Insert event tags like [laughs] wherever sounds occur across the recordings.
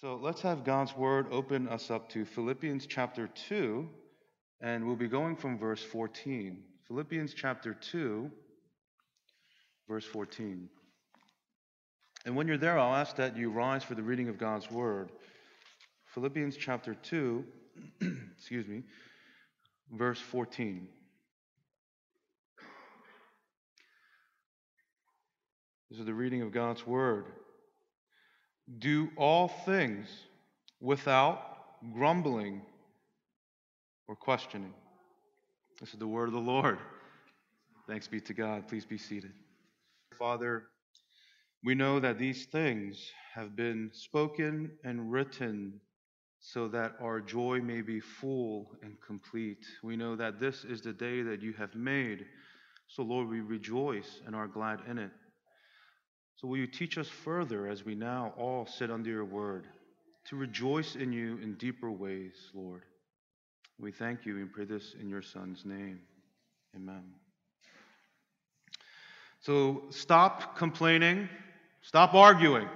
So let's have God's word open us up to Philippians chapter 2, and we'll be going from verse 14. Philippians chapter 2, verse 14. And when you're there, I'll ask that you rise for the reading of God's word. Philippians chapter 2, [clears throat] excuse me, verse 14. This is the reading of God's word. Do all things without grumbling or questioning. This is the word of the Lord. Thanks be to God. Please be seated. Father, we know that these things have been spoken and written so that our joy may be full and complete. We know that this is the day that you have made. So, Lord, we rejoice and are glad in it. So, will you teach us further as we now all sit under your word to rejoice in you in deeper ways, Lord? We thank you and pray this in your Son's name. Amen. So, stop complaining, stop arguing,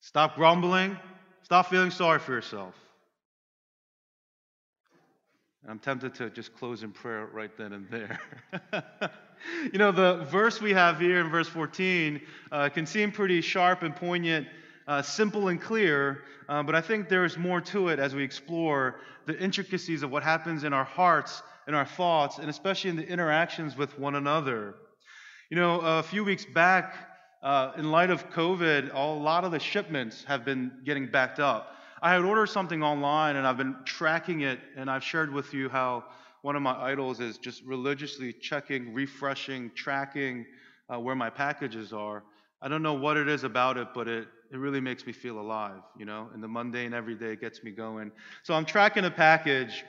stop grumbling, stop feeling sorry for yourself. I'm tempted to just close in prayer right then and there. [laughs] you know, the verse we have here in verse 14 uh, can seem pretty sharp and poignant, uh, simple and clear, uh, but I think there's more to it as we explore the intricacies of what happens in our hearts in our thoughts, and especially in the interactions with one another. You know, a few weeks back, uh, in light of COVID, a lot of the shipments have been getting backed up. I had ordered something online and I've been tracking it, and I've shared with you how one of my idols is just religiously checking, refreshing, tracking uh, where my packages are. I don't know what it is about it, but it, it really makes me feel alive, you know, and the mundane every day gets me going. So I'm tracking a package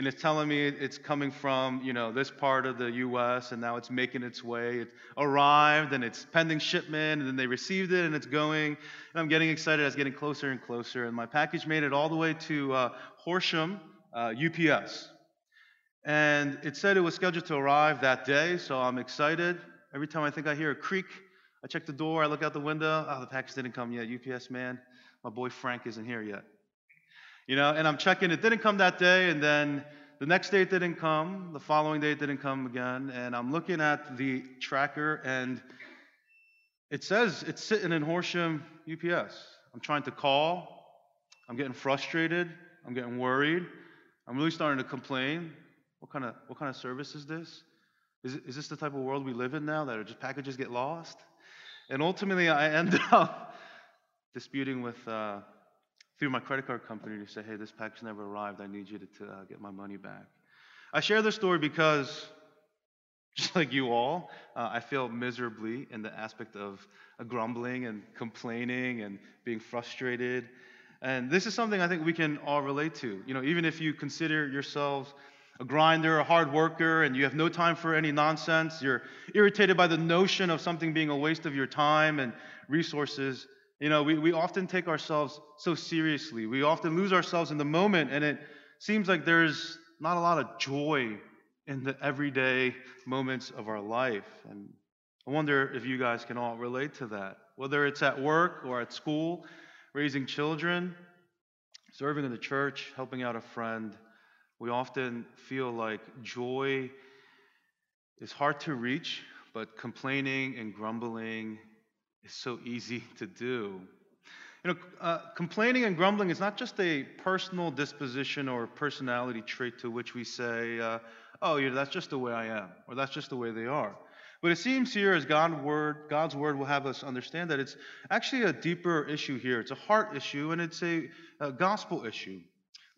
and it's telling me it's coming from you know this part of the U.S. and now it's making its way. It arrived and it's pending shipment, and then they received it and it's going. And I'm getting excited. As it's getting closer and closer, and my package made it all the way to uh, Horsham uh, UPS, and it said it was scheduled to arrive that day. So I'm excited. Every time I think I hear a creak, I check the door. I look out the window. Oh, the package didn't come yet. UPS man, my boy Frank isn't here yet. You know, and I'm checking, it didn't come that day, and then the next day didn't come, the following day didn't come again, and I'm looking at the tracker, and it says it's sitting in Horsham UPS. I'm trying to call, I'm getting frustrated, I'm getting worried, I'm really starting to complain. What kind of what kind of service is this? Is, is this the type of world we live in now that just packages get lost? And ultimately, I [laughs] end up disputing with uh, through my credit card company to say, hey, this package never arrived. I need you to, to uh, get my money back. I share this story because, [laughs] just like you all, uh, I feel miserably in the aspect of uh, grumbling and complaining and being frustrated. And this is something I think we can all relate to. You know, even if you consider yourselves a grinder, a hard worker, and you have no time for any nonsense, you're irritated by the notion of something being a waste of your time and resources. You know, we, we often take ourselves so seriously. We often lose ourselves in the moment, and it seems like there's not a lot of joy in the everyday moments of our life. And I wonder if you guys can all relate to that. Whether it's at work or at school, raising children, serving in the church, helping out a friend, we often feel like joy is hard to reach, but complaining and grumbling is so easy to do. You know, uh, complaining and grumbling is not just a personal disposition or personality trait to which we say, uh, oh, yeah, that's just the way I am, or that's just the way they are. But it seems here, as God word, God's word will have us understand, that it's actually a deeper issue here. It's a heart issue, and it's a, a gospel issue.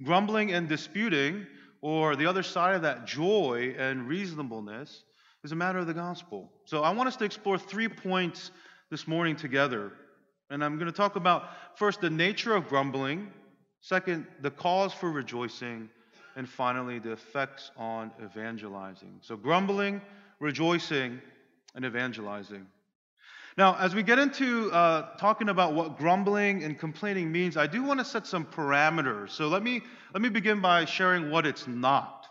Grumbling and disputing, or the other side of that, joy and reasonableness, is a matter of the gospel. So I want us to explore three points this morning together. And I'm going to talk about first the nature of grumbling, second, the cause for rejoicing, and finally, the effects on evangelizing. So, grumbling, rejoicing, and evangelizing. Now, as we get into uh, talking about what grumbling and complaining means, I do want to set some parameters. So let me let me begin by sharing what it's not.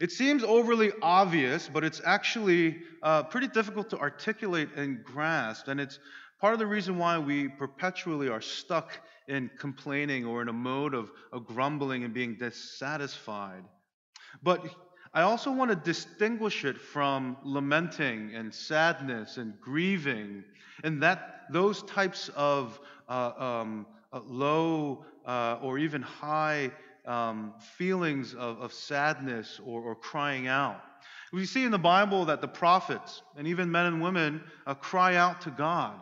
It seems overly obvious, but it's actually uh, pretty difficult to articulate and grasp. And it's Part of the reason why we perpetually are stuck in complaining or in a mode of, of grumbling and being dissatisfied. But I also want to distinguish it from lamenting and sadness and grieving, and that those types of uh, um, uh, low uh, or even high um, feelings of, of sadness or, or, crying out. We see in the Bible that the prophets and even men and women uh, cry out to God.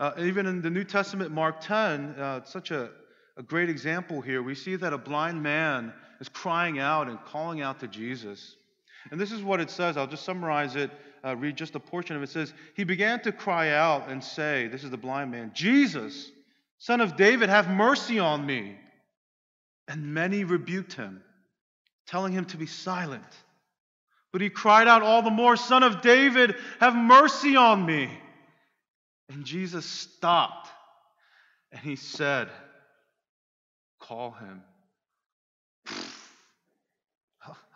Uh, even in the New Testament, Mark 10, uh, such a, a great example here. We see that a blind man is crying out and calling out to Jesus. And this is what it says. I'll just summarize it, uh, read just a portion of it. It says, He began to cry out and say, This is the blind man, Jesus, son of David, have mercy on me. And many rebuked him, telling him to be silent. But he cried out all the more, Son of David, have mercy on me. And Jesus stopped and he said, Call him.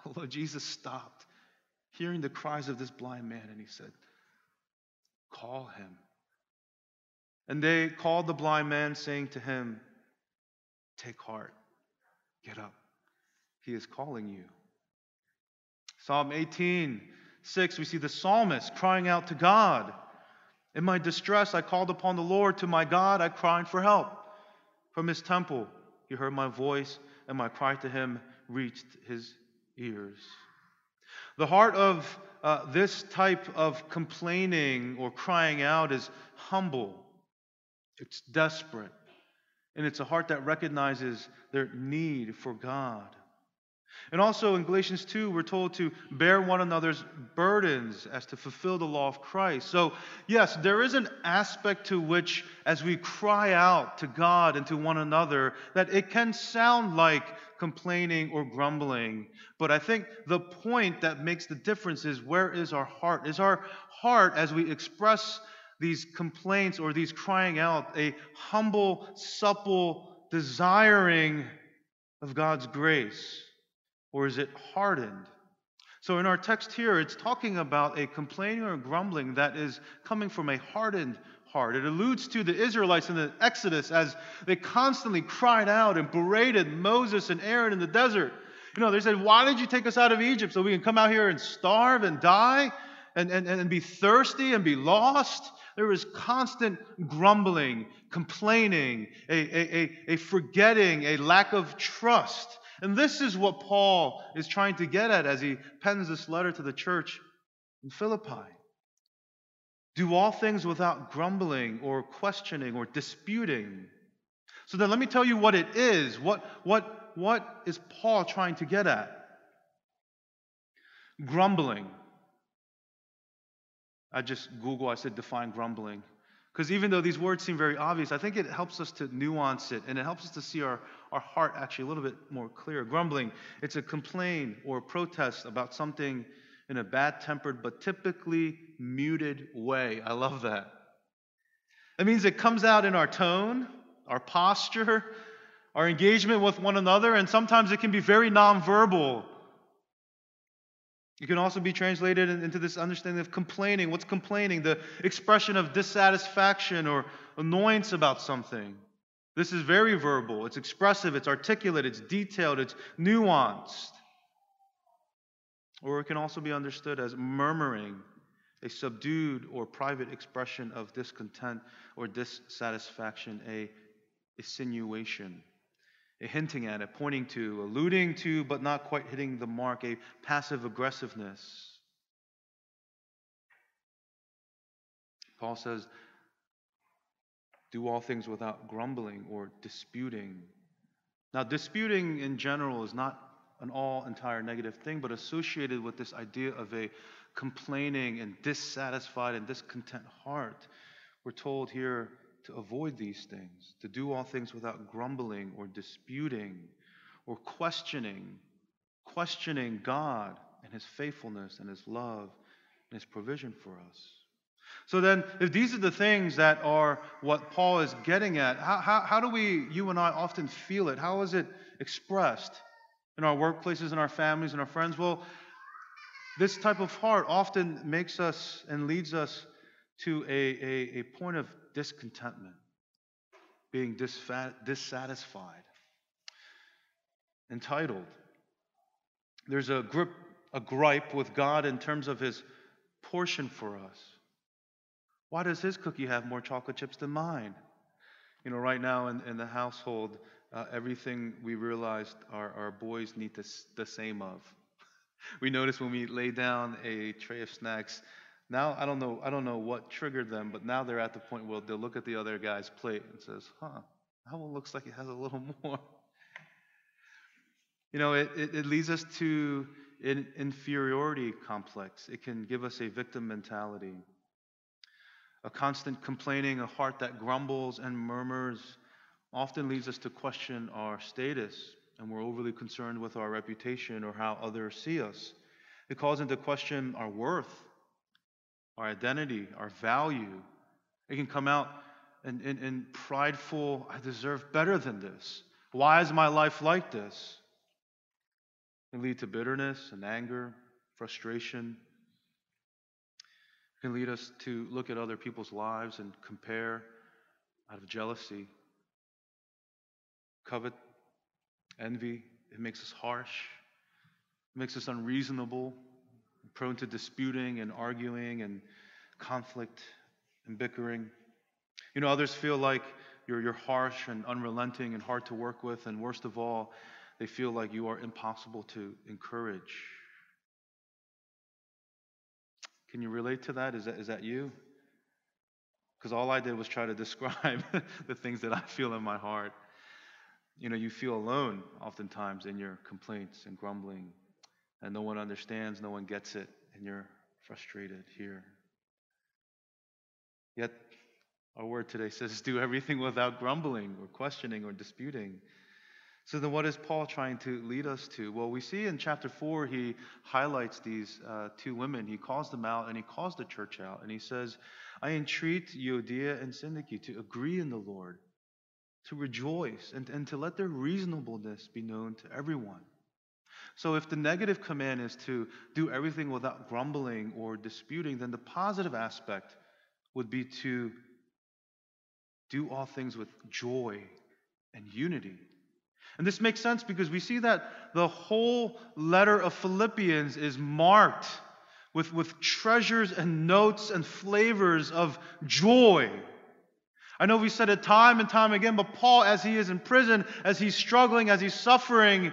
Although Jesus stopped, hearing the cries of this blind man, and he said, Call him. And they called the blind man, saying to him, Take heart, get up. He is calling you. Psalm 18, 6, we see the psalmist crying out to God. In my distress, I called upon the Lord. To my God, I cried for help. From his temple, he heard my voice, and my cry to him reached his ears. The heart of uh, this type of complaining or crying out is humble, it's desperate, and it's a heart that recognizes their need for God. And also in Galatians 2, we're told to bear one another's burdens as to fulfill the law of Christ. So, yes, there is an aspect to which, as we cry out to God and to one another, that it can sound like complaining or grumbling. But I think the point that makes the difference is where is our heart? Is our heart, as we express these complaints or these crying out, a humble, supple, desiring of God's grace? or is it hardened? So in our text here, it's talking about a complaining or grumbling that is coming from a hardened heart. It alludes to the Israelites in the Exodus as they constantly cried out and berated Moses and Aaron in the desert. You know, they said, Why did you take us out of Egypt so we can come out here and starve and die and, and, and be thirsty and be lost? There was constant grumbling, complaining, a, a, a, a forgetting, a lack of trust. And this is what Paul is trying to get at as he pens this letter to the church in Philippi. Do all things without grumbling or questioning or disputing. So then let me tell you what it is. What, what, what is Paul trying to get at? Grumbling. I just Google, I said define grumbling. Because even though these words seem very obvious, I think it helps us to nuance it and it helps us to see our, our heart actually a little bit more clear. Grumbling, it's a complaint or a protest about something in a bad tempered but typically muted way. I love that. That means it comes out in our tone, our posture, our engagement with one another, and sometimes it can be very nonverbal. It can also be translated into this understanding of complaining. What's complaining? The expression of dissatisfaction or annoyance about something. This is very verbal, it's expressive, it's articulate, it's detailed, it's nuanced. Or it can also be understood as murmuring, a subdued or private expression of discontent or dissatisfaction, a insinuation hinting at it, pointing to, alluding to, but not quite hitting the mark, a passive aggressiveness. Paul says, do all things without grumbling or disputing. Now, disputing in general is not an all entire negative thing, but associated with this idea of a complaining and dissatisfied and discontent heart. We're told here to avoid these things, to do all things without grumbling or disputing or questioning, questioning God and His faithfulness and His love and His provision for us. So then, if these are the things that are what Paul is getting at, how, how, how do we, you and I, often feel it? How is it expressed in our workplaces, in our families, in our friends? Well, this type of heart often makes us and leads us to a, a, a point of discontentment, being dissatisfied, entitled. There's a, grip, a gripe with God in terms of his portion for us. Why does his cookie have more chocolate chips than mine? You know, right now in, in the household, uh, everything we realized our, our boys need the, the same of. [laughs] we notice when we lay down a tray of snacks, now I don't know I don't know what triggered them, but now they're at the point where they'll look at the other guy's plate and says, "Huh, that one looks like it has a little [laughs] more." You know, it, it, it leads us to an inferiority complex. It can give us a victim mentality. A constant complaining, a heart that grumbles and murmurs, often leads us to question our status, and we're overly concerned with our reputation or how others see us. It calls into question our worth, our identity, our value. It can come out in, in, in prideful, I deserve better than this. Why is my life like this? It can lead to bitterness and anger, frustration. It can lead us to look at other people's lives and compare out of jealousy, covet, envy. It makes us harsh. It makes us unreasonable, prone to disputing and arguing and conflict and bickering. You know, others feel like you're, you're harsh and unrelenting and hard to work with, and worst of all, they feel like you are impossible to encourage. Can you relate to that? Is that, is that you? Because all I did was try to [laughs] describe the things that I feel in my heart. You know, you feel alone oftentimes in your complaints and grumbling, and no one understands, no one gets it, and you're frustrated here. Yet, our word today says, do everything without grumbling or questioning or disputing. So, then what is Paul trying to lead us to? Well, we see in chapter 4, he highlights these uh, two women. He calls them out and he calls the church out. And he says, I entreat Euodia and Syntyche to agree in the Lord, to rejoice, and, and to let their reasonableness be known to everyone. So, if the negative command is to do everything without grumbling or disputing, then the positive aspect would be to do all things with joy and unity. And this makes sense because we see that the whole letter of Philippians is marked with, with treasures and notes and flavors of joy. I know we said it time and time again, but Paul, as he is in prison, as he's struggling, as he's suffering,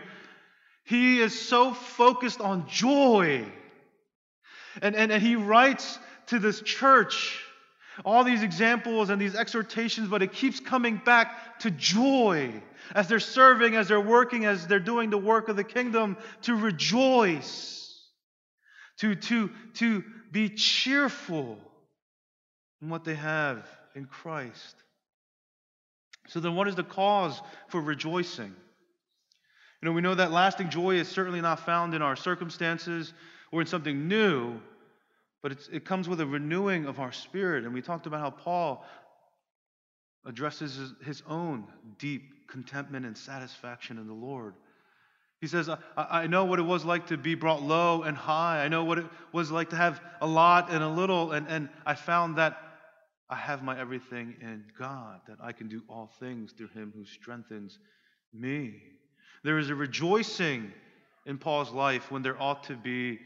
he is so focused on joy. And, and, and he writes to this church all these examples and these exhortations, but it keeps coming back to joy as they're serving, as they're working, as they're doing the work of the kingdom, to rejoice, to, to, to be cheerful in what they have in Christ. So, then what is the cause for rejoicing? You know, we know that lasting joy is certainly not found in our circumstances or in something new, but it comes with a renewing of our spirit. And we talked about how Paul addresses his, his own deep contentment and satisfaction in the Lord. He says, I, I know what it was like to be brought low and high. I know what it was like to have a lot and a little. And, and I found that I have my everything in God, that I can do all things through Him who strengthens me. There is a rejoicing in Paul's life when there ought to be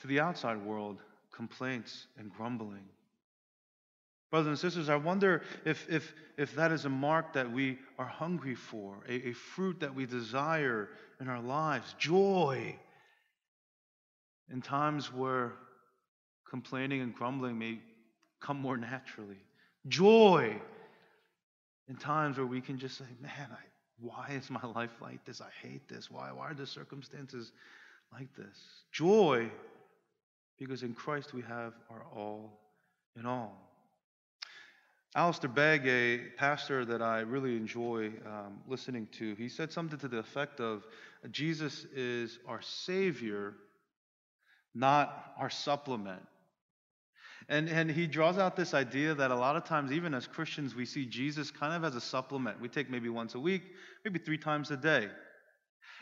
to the outside world complaints and grumbling. Brothers and sisters, I wonder if, if, if that is a mark that we are hungry for, a, a fruit that we desire in our lives joy in times where complaining and grumbling may come more naturally. Joy in times where we can just say, man, I, why is my life like this? I hate this. Why, why are the circumstances like this? Joy because in Christ we have our all in all. Alistair Begg, a pastor that I really enjoy um, listening to, he said something to the effect of Jesus is our Savior, not our supplement. And, and he draws out this idea that a lot of times, even as Christians, we see Jesus kind of as a supplement. We take maybe once a week, maybe three times a day.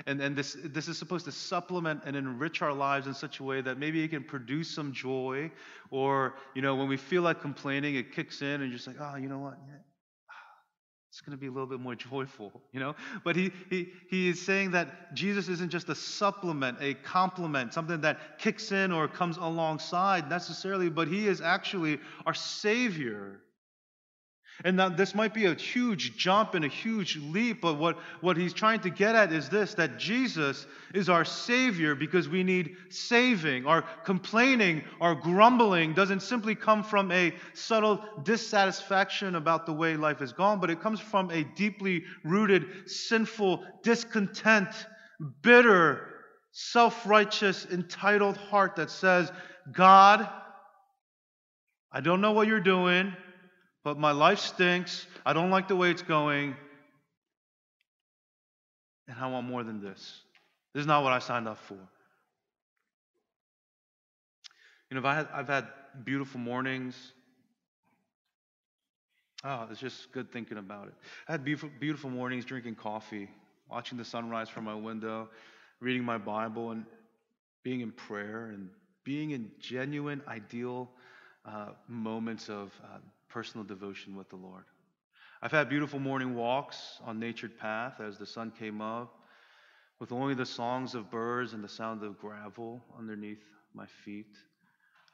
And, and this, this is supposed to supplement and enrich our lives in such a way that maybe it can produce some joy. Or, you know, when we feel like complaining, it kicks in and you're just like, oh, you know what? It's going to be a little bit more [laughs] joyful, you know? But he, he, he is saying that Jesus isn't just a supplement, a complement, something that kicks in or comes alongside necessarily, but he is actually our Savior. And now this might be a huge jump and a huge leap, but what, what he's trying to get at is this that Jesus is our Savior because we need saving. Our complaining, our grumbling doesn't simply come from a subtle dissatisfaction about the way life has gone, but it comes from a deeply rooted, sinful, discontent, bitter, self righteous, entitled heart that says, God, I don't know what you're doing but my life stinks. I don't like the way it's going. And I want more than this. This is not what I signed up for. You know, I've had, had beautiful mornings. Oh, it's just good thinking about it. I had beautiful, beautiful mornings drinking coffee, watching the sunrise from my window, reading my Bible, and being in prayer, and being in genuine, ideal uh, moments of uh, personal devotion with the Lord. I've had beautiful morning walks on natured path as the sun came up, with only the songs of birds and the sound of gravel underneath my feet.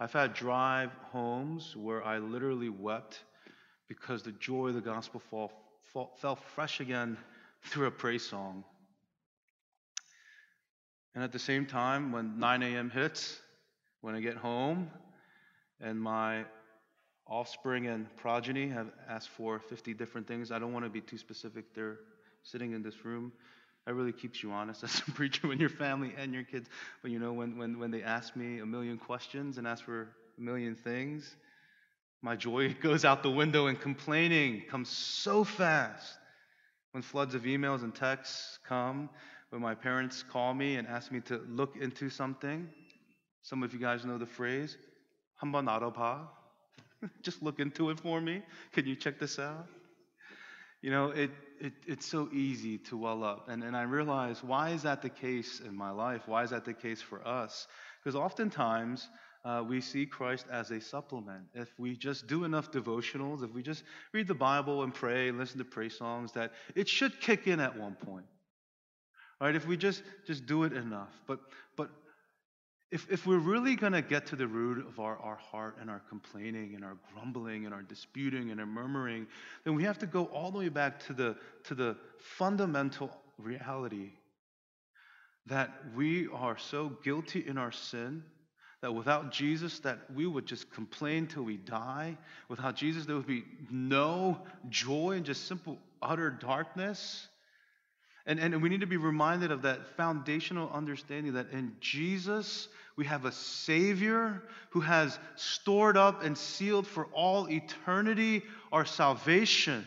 I've had drive homes where I literally wept because the joy of the gospel fall, fall, fell fresh again through a praise song. And at the same time, when 9 a.m. hits, when I get home and my offspring and progeny have asked for 50 different things. I don't want to be too specific. They're sitting in this room. That really keeps you honest as [laughs] a preacher when your family and your kids. But you know, when, when, when they ask me a million questions and ask for a million things, my joy [laughs] goes out the window and complaining comes so fast. When floods of emails and texts come, when my parents call me and ask me to look into something, some of you guys know the phrase, 한번 알아봐. [laughs] Just look into it for me. Can you check this out? You know, it, it, it's so easy to well up. And, and I realize why is that the case in my life? Why is that the case for us? Because oftentimes uh, we see Christ as a supplement. If we just do enough devotionals, if we just read the Bible and pray, and listen to praise songs, that it should kick in at one point. Right? If we just just do it enough. But but if, if we're really going to get to the root of our, our heart and our complaining and our grumbling and our disputing and our murmuring, then we have to go all the way back to the, to the fundamental reality that we are so guilty in our sin that without Jesus that we would just complain till we die. Without Jesus there would be no joy and just simple utter darkness. And, and we need to be reminded of that foundational understanding that in Jesus we have a Savior who has stored up and sealed for all eternity our salvation,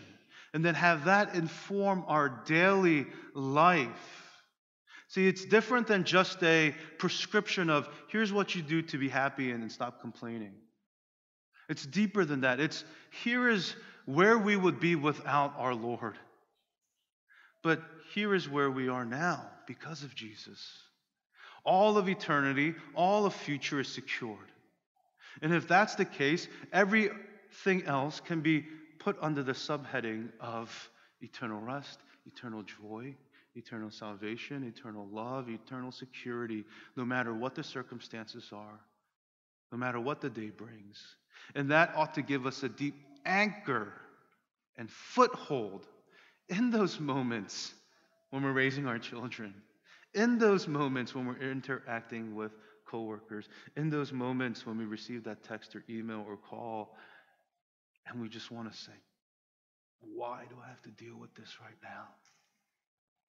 and then have that inform our daily life. See, it's different than just a prescription of here's what you do to be happy and, and stop complaining. It's deeper than that. It's here is where we would be without our Lord. But here is where we are now because of Jesus. All of eternity, all of future is secured. And if that's the case, everything else can be put under the subheading of eternal rest, eternal joy, eternal salvation, eternal love, eternal security, no matter what the circumstances are, no matter what the day brings. And that ought to give us a deep anchor and foothold in those moments when we're raising our children in those moments when we're interacting with coworkers, in those moments when we receive that text or email or call, and we just want to say, Why do I have to deal with this right now?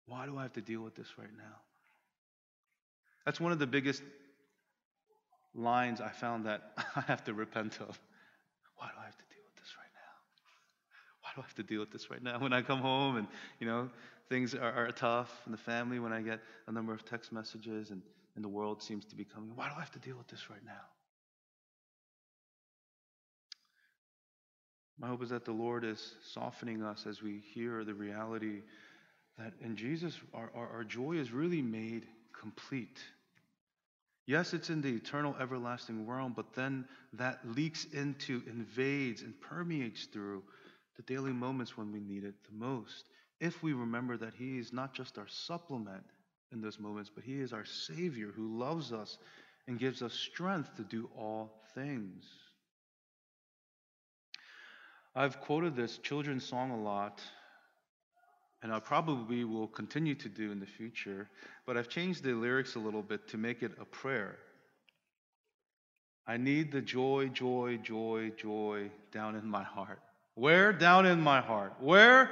Why do I have to deal with this right now? That's one of the biggest lines I found that [laughs] I have to repent of. Why do I have to deal with this right now? Why do I have to deal with this right now? When I come home and, you know, things are, are tough in the family, when I get a number of text messages and, and the world seems to be coming, why do I have to deal with this right now? My hope is that the Lord is softening us as we hear the reality that in Jesus, our, our, our joy is really made complete. Yes, it's in the eternal, everlasting realm, but then that leaks into, invades, and permeates through the daily moments when we need it the most. If we remember that He is not just our supplement in those moments, but He is our Savior who loves us and gives us strength to do all things. I've quoted this children's song a lot, and I probably will continue to do in the future, but I've changed the lyrics a little bit to make it a prayer. I need the joy, joy, joy, joy down in my heart. Where? Down in my heart. Where?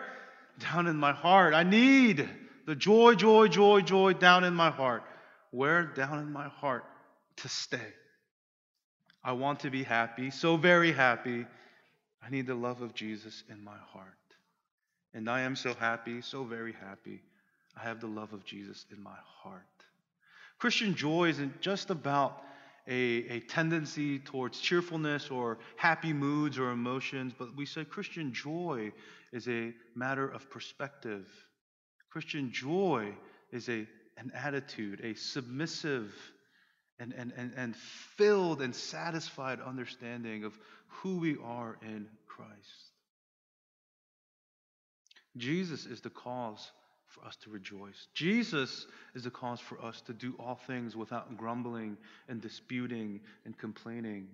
Down in my heart. I need the joy, joy, joy, joy down in my heart. Where? Down in my heart to stay. I want to be happy, so very happy. I need the love of Jesus in my heart. And I am so happy, so very happy. I have the love of Jesus in my heart. Christian joy isn't just about a, a tendency towards cheerfulness or happy moods or emotions, but we say Christian joy is a matter of perspective. Christian joy is a, an attitude, a submissive and, and, and, and filled and satisfied understanding of who we are in Christ. Jesus is the cause for us to rejoice. Jesus is the cause for us to do all things without grumbling and disputing and complaining.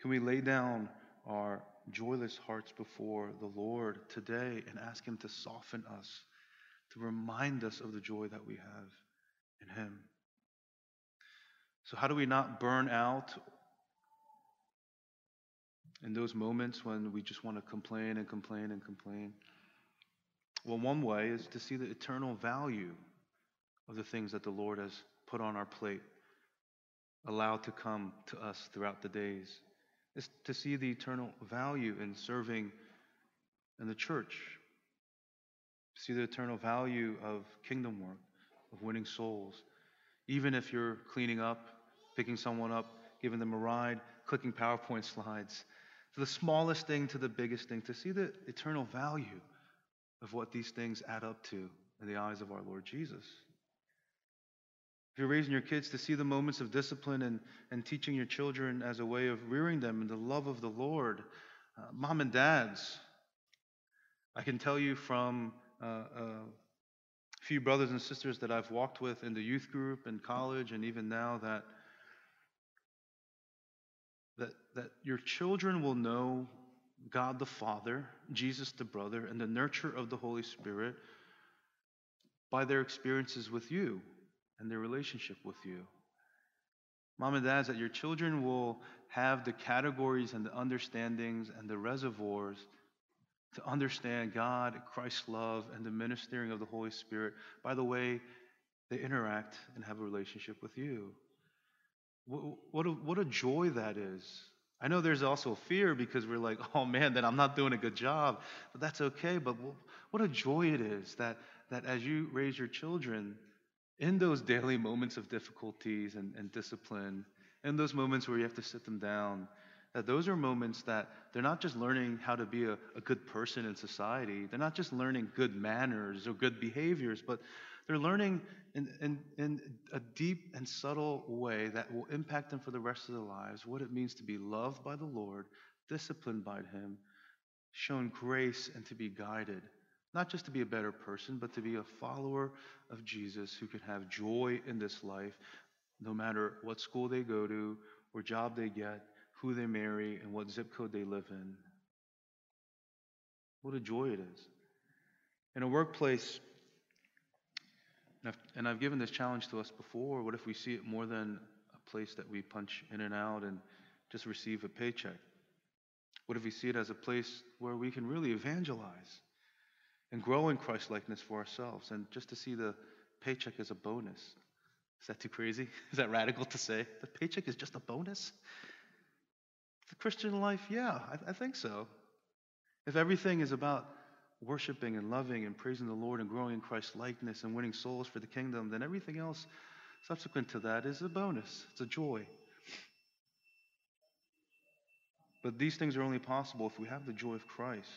Can we lay down our joyless hearts before the Lord today and ask Him to soften us, to remind us of the joy that we have in Him? So, how do we not burn out in those moments when we just want to complain and complain and complain? Well, one way is to see the eternal value of the things that the Lord has put on our plate, allowed to come to us throughout the days. Is to see the eternal value in serving in the church, see the eternal value of kingdom work, of winning souls. Even if you're cleaning up, picking someone up, giving them a ride, clicking PowerPoint [laughs] slides, the smallest thing to the biggest thing, to see the eternal value of what these things add up to in the eyes of our Lord Jesus. If you're raising your kids to see the moments of discipline and, and teaching your children as a way of rearing them in the love of the Lord, uh, mom and dads, I can tell you from uh, uh, a few brothers and sisters that I've walked with in the youth group and college and even now that that, that your children will know God the Father, Jesus the brother, and the nurture of the Holy Spirit by their experiences with you and their relationship with you. Mom and dads, that your children will have the categories and the understandings and the reservoirs to understand God, Christ's love, and the ministering of the Holy Spirit by the way they interact and have a relationship with you. What a, what a joy that is. I know there's also fear because we're like, [laughs] oh man, then I'm not doing a good job. But that's okay. But what a joy it is that, that as you raise your children, in those daily moments of difficulties and, and discipline, in those moments where you have to sit them down, that those are moments that they're not just learning how to be a, a good person in society, they're not just learning good manners or good behaviors, but they're learning in, in, in a deep and subtle way that will impact them for the rest of their lives what it means to be loved by the Lord, disciplined by Him, shown grace, and to be guided. Not just to be a better person, but to be a follower of Jesus who can have joy in this life, no matter what school they go to, or job they get, who they marry, and what zip code they live in. What a joy it is. In a workplace, and I've, and I've given this challenge to us before. What if we see it more than a place that we punch in and out and just receive a paycheck? What if we see it as a place where we can really evangelize and grow in Christ likeness for ourselves and just to see the paycheck as a bonus? Is that too crazy? [laughs] Is that radical to say? The paycheck is just a bonus? The Christian life, yeah, I, I think so. If everything is about worshiping and loving and praising the Lord and growing in Christ's likeness and winning souls for the kingdom, then everything else subsequent to that is a bonus. It's a joy. But these things are only possible if we have the joy of Christ.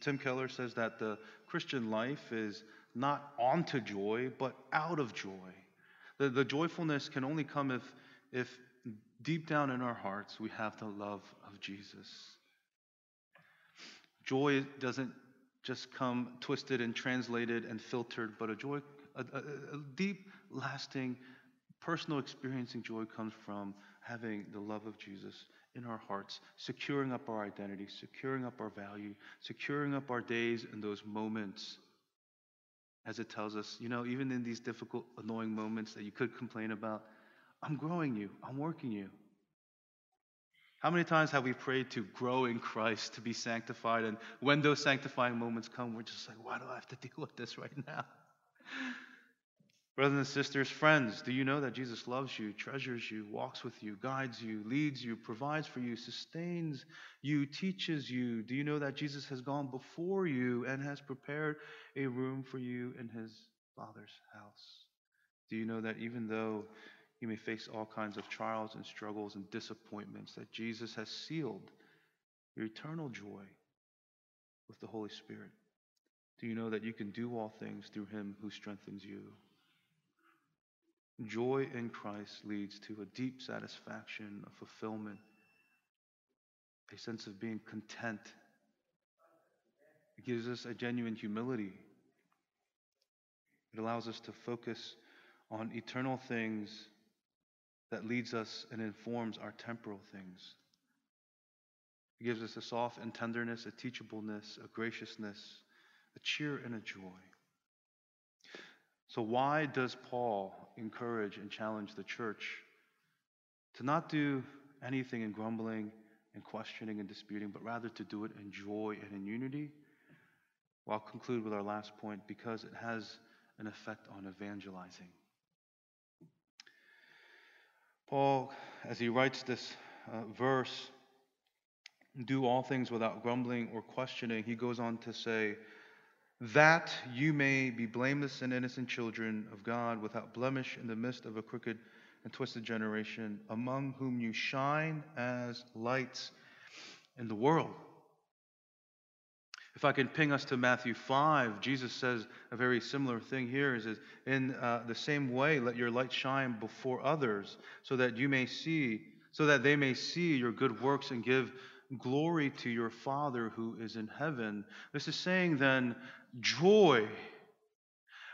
Tim Keller says that the Christian life is not onto joy, but out of joy. The, the joyfulness can only come if, if deep down in our hearts we have the love of Jesus. Joy doesn't just come twisted and translated and filtered, but a joy, a, a, a deep, lasting, personal experiencing joy comes from having the love of Jesus in our hearts, securing up our identity, securing up our value, securing up our days and those moments. As it tells us, you know, even in these difficult, annoying moments that you could complain about, I'm growing you, I'm working you. How many times have we prayed to grow in Christ, to be sanctified? And when those sanctifying moments come, we're just like, why do I have to [laughs] deal with this right now? Brothers and sisters, friends, do you know that Jesus loves you, treasures you, walks with you, guides you, leads you, provides for you, sustains you, teaches you? Do you know that Jesus has gone before you and has prepared a room for you in his Father's house? Do you know that even though you may face all kinds of trials and struggles and disappointments, that Jesus has sealed your eternal joy with the Holy Spirit? Do you know that you can do all things through him who strengthens you? Joy in Christ leads to a deep satisfaction, a fulfillment, a sense of being content. It gives us a genuine humility. It allows us to focus on eternal things that leads us and informs our temporal things. It gives us a soft and tenderness, a teachableness, a graciousness, a cheer, and a joy. So, why does Paul encourage and challenge the church to not do anything in grumbling and questioning and disputing, but rather to do it in joy and in unity? Well, I'll conclude with our last point because it has an effect on evangelizing. Paul, as he writes this uh, verse, do all things without grumbling or questioning, he goes on to say, that you may be blameless and innocent children of God without blemish in the midst of a crooked and twisted generation, among whom you shine as lights in the world. If I can ping us to Matthew 5, Jesus says a very similar thing here. Is in uh, the same way, let your light shine before others, so that you may see, so that they may see your good works and give glory to your Father who is in heaven. This is saying then joy.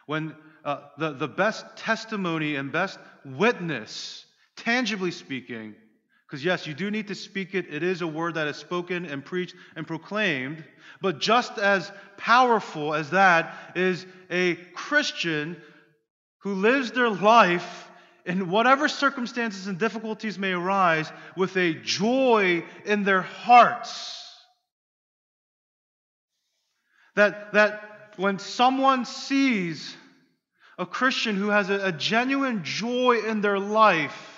When uh, the, the best testimony and best witness, tangibly speaking, because yes, you do need to speak it, it is a word that is spoken and preached and proclaimed, but just as powerful as that is a Christian who lives their life in whatever circumstances and difficulties may arise with a joy in their hearts. That, that when someone sees a Christian who has a, a genuine joy in their life,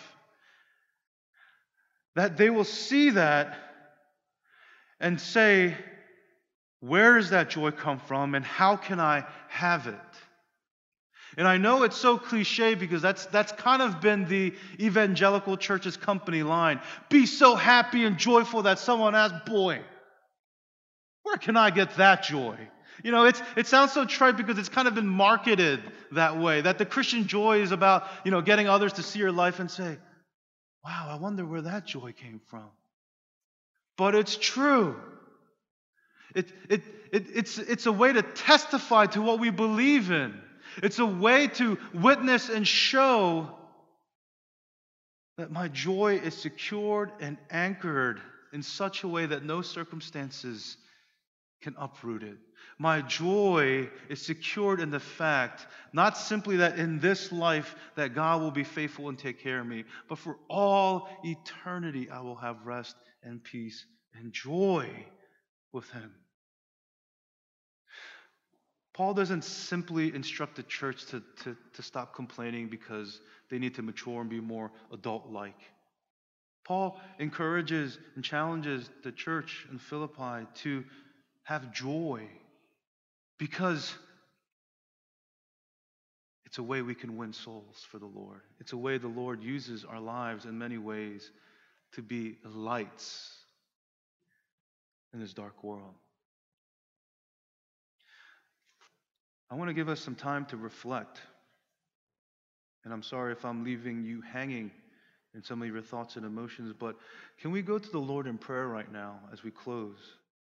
that they will see that and say, Where does that joy come from and how can I have it? And I know it's so cliche because that's, that's kind of been the evangelical church's company line. Be so happy and joyful that someone asks, Boy, where can I get that joy? You know, it's, it sounds so trite because it's kind of been marketed that way, that the Christian joy is about, you know, getting others to see your life and say, wow, I wonder where that joy came from. But it's true. It, it, it, it's, it's a way to testify to what we believe in. It's a way to witness and show that my joy is secured and anchored in such a way that no circumstances can uproot it. My joy is secured in the fact, not simply that in this life that God will be faithful and take care of me, but for all eternity I will have rest and peace and joy with Him. Paul doesn't simply instruct the church to, to, to stop complaining because they need to mature and be more adult like. Paul encourages and challenges the church in Philippi to have joy because it's a way we can win souls for the Lord. It's a way the Lord uses our lives in many ways to be lights in this dark world. I want to give us some time to reflect. And I'm sorry if I'm leaving you hanging in some of your thoughts and emotions, but can we go to the Lord in prayer right now as we close?